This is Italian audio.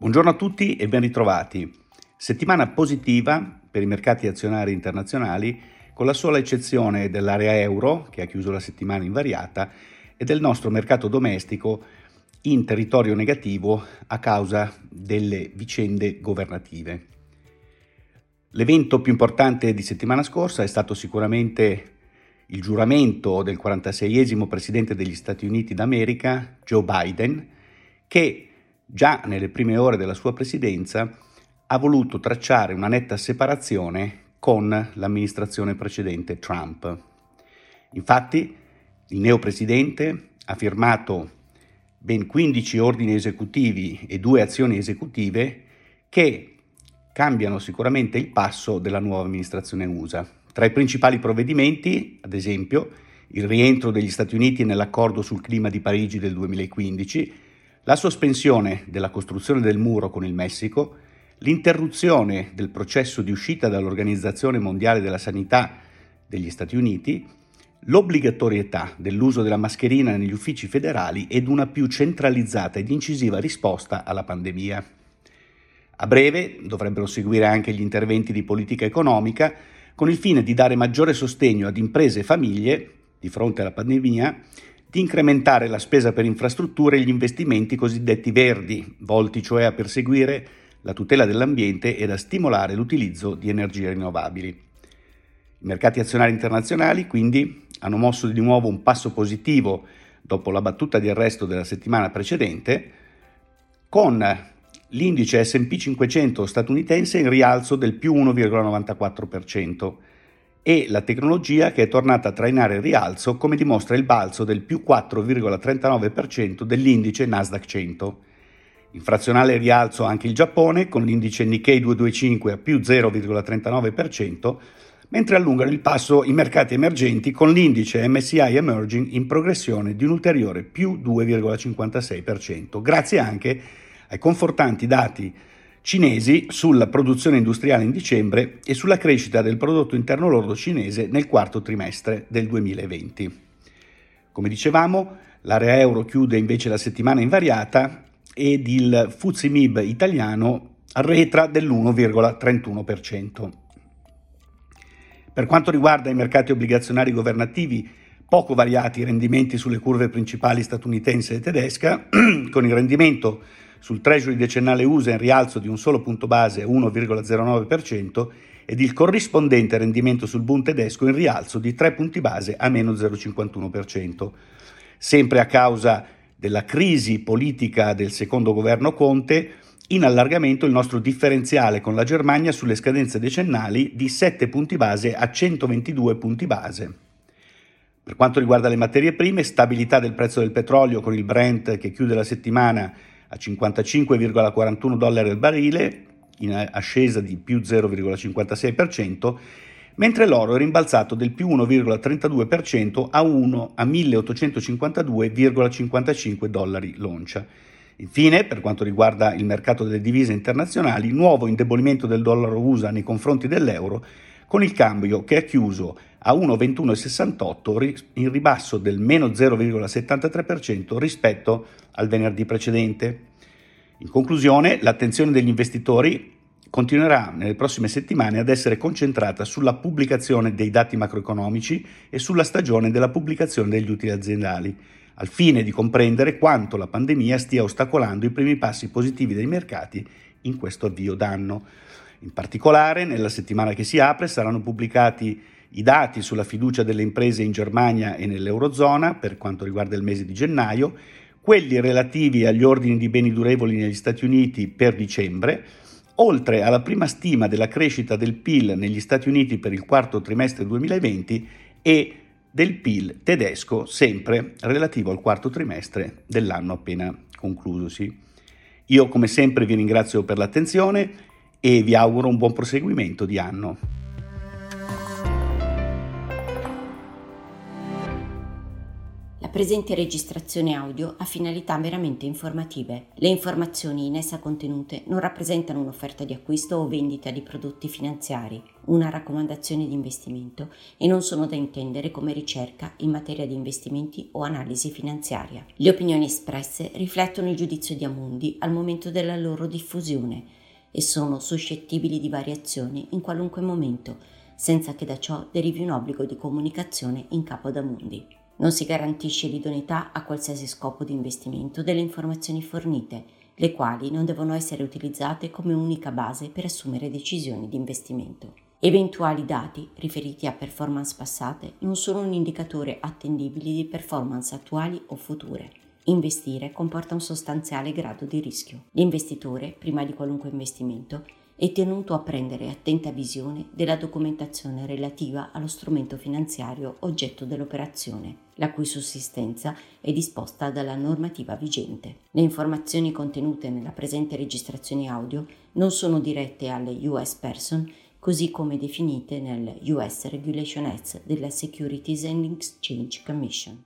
Buongiorno a tutti e ben ritrovati. Settimana positiva per i mercati azionari internazionali, con la sola eccezione dell'area euro, che ha chiuso la settimana invariata, e del nostro mercato domestico in territorio negativo a causa delle vicende governative. L'evento più importante di settimana scorsa è stato sicuramente il giuramento del 46esimo presidente degli Stati Uniti d'America, Joe Biden, che già nelle prime ore della sua presidenza, ha voluto tracciare una netta separazione con l'amministrazione precedente Trump. Infatti, il neopresidente ha firmato ben 15 ordini esecutivi e due azioni esecutive che cambiano sicuramente il passo della nuova amministrazione USA. Tra i principali provvedimenti, ad esempio, il rientro degli Stati Uniti nell'accordo sul clima di Parigi del 2015, la sospensione della costruzione del muro con il Messico, l'interruzione del processo di uscita dall'Organizzazione Mondiale della Sanità degli Stati Uniti, l'obbligatorietà dell'uso della mascherina negli uffici federali ed una più centralizzata ed incisiva risposta alla pandemia. A breve dovrebbero seguire anche gli interventi di politica economica con il fine di dare maggiore sostegno ad imprese e famiglie di fronte alla pandemia di incrementare la spesa per infrastrutture e gli investimenti cosiddetti verdi, volti cioè a perseguire la tutela dell'ambiente ed a stimolare l'utilizzo di energie rinnovabili. I mercati azionari internazionali quindi hanno mosso di nuovo un passo positivo dopo la battuta di arresto della settimana precedente, con l'indice SP 500 statunitense in rialzo del più 1,94%, e la tecnologia che è tornata a trainare il rialzo come dimostra il balzo del più 4,39% dell'indice Nasdaq 100. In frazionale rialzo anche il Giappone con l'indice Nikkei 225 a più 0,39%, mentre allungano il passo i mercati emergenti con l'indice MSI Emerging in progressione di un ulteriore più 2,56%, grazie anche ai confortanti dati cinesi sulla produzione industriale in dicembre e sulla crescita del prodotto interno lordo cinese nel quarto trimestre del 2020. Come dicevamo, l'area euro chiude invece la settimana invariata ed il Fuzzi MIB italiano arretra dell'1,31%. Per quanto riguarda i mercati obbligazionari governativi, poco variati i rendimenti sulle curve principali statunitense e tedesca, con il rendimento sul treasury decennale USA in rialzo di un solo punto base 1,09% ed il corrispondente rendimento sul Bund tedesco in rialzo di 3 punti base a meno 0,51%. Sempre a causa della crisi politica del secondo governo Conte, in allargamento il nostro differenziale con la Germania sulle scadenze decennali di 7 punti base a 122 punti base. Per quanto riguarda le materie prime, stabilità del prezzo del petrolio con il Brent che chiude la settimana a 55,41 dollari al barile, in ascesa di più 0,56%, mentre l'oro è rimbalzato del più 1,32% a, 1, a 1852,55 dollari l'oncia. Infine, per quanto riguarda il mercato delle divise internazionali, nuovo indebolimento del dollaro USA nei confronti dell'euro, con il cambio che ha chiuso a 1,2168 in ribasso del meno 0,73% rispetto al venerdì precedente. In conclusione, l'attenzione degli investitori continuerà nelle prossime settimane ad essere concentrata sulla pubblicazione dei dati macroeconomici e sulla stagione della pubblicazione degli utili aziendali, al fine di comprendere quanto la pandemia stia ostacolando i primi passi positivi dei mercati in questo avvio d'anno. In particolare, nella settimana che si apre saranno pubblicati i dati sulla fiducia delle imprese in Germania e nell'Eurozona per quanto riguarda il mese di gennaio, quelli relativi agli ordini di beni durevoli negli Stati Uniti per dicembre, oltre alla prima stima della crescita del PIL negli Stati Uniti per il quarto trimestre 2020 e del PIL tedesco sempre relativo al quarto trimestre dell'anno appena conclusosi. Io come sempre vi ringrazio per l'attenzione e vi auguro un buon proseguimento di anno. presente registrazione audio ha finalità meramente informative. Le informazioni in essa contenute non rappresentano un'offerta di acquisto o vendita di prodotti finanziari, una raccomandazione di investimento e non sono da intendere come ricerca in materia di investimenti o analisi finanziaria. Le opinioni espresse riflettono il giudizio di Amundi al momento della loro diffusione e sono suscettibili di variazioni in qualunque momento, senza che da ciò derivi un obbligo di comunicazione in capo ad Amundi. Non si garantisce l'idoneità a qualsiasi scopo di investimento delle informazioni fornite, le quali non devono essere utilizzate come unica base per assumere decisioni di investimento. Eventuali dati riferiti a performance passate non sono un indicatore attendibile di performance attuali o future. Investire comporta un sostanziale grado di rischio. L'investitore, prima di qualunque investimento, è tenuto a prendere attenta visione della documentazione relativa allo strumento finanziario oggetto dell'operazione, la cui sussistenza è disposta dalla normativa vigente. Le informazioni contenute nella presente registrazione audio non sono dirette alle US Person così come definite nel US Regulation Act della Securities and Exchange Commission.